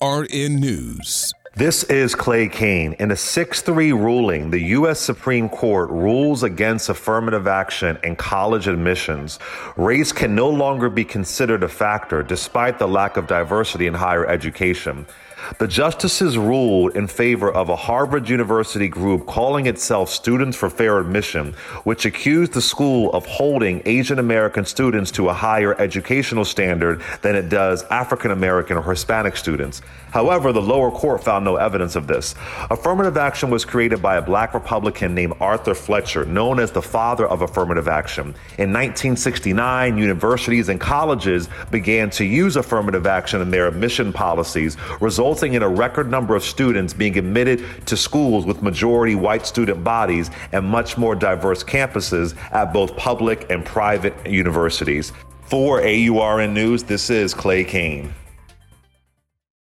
AURN News. This is Clay Cane. In a 6 3 ruling, the U.S. Supreme Court rules against affirmative action in college admissions. Race can no longer be considered a factor despite the lack of diversity in higher education. The justices ruled in favor of a Harvard University group calling itself Students for Fair Admission, which accused the school of holding Asian American students to a higher educational standard than it does African American or Hispanic students. However, the lower court found no evidence of this. Affirmative action was created by a black Republican named Arthur Fletcher, known as the father of affirmative action. In 1969, universities and colleges began to use affirmative action in their admission policies, resulting in a record number of students being admitted to schools with majority white student bodies and much more diverse campuses at both public and private universities. For AURN News, this is Clay Cane.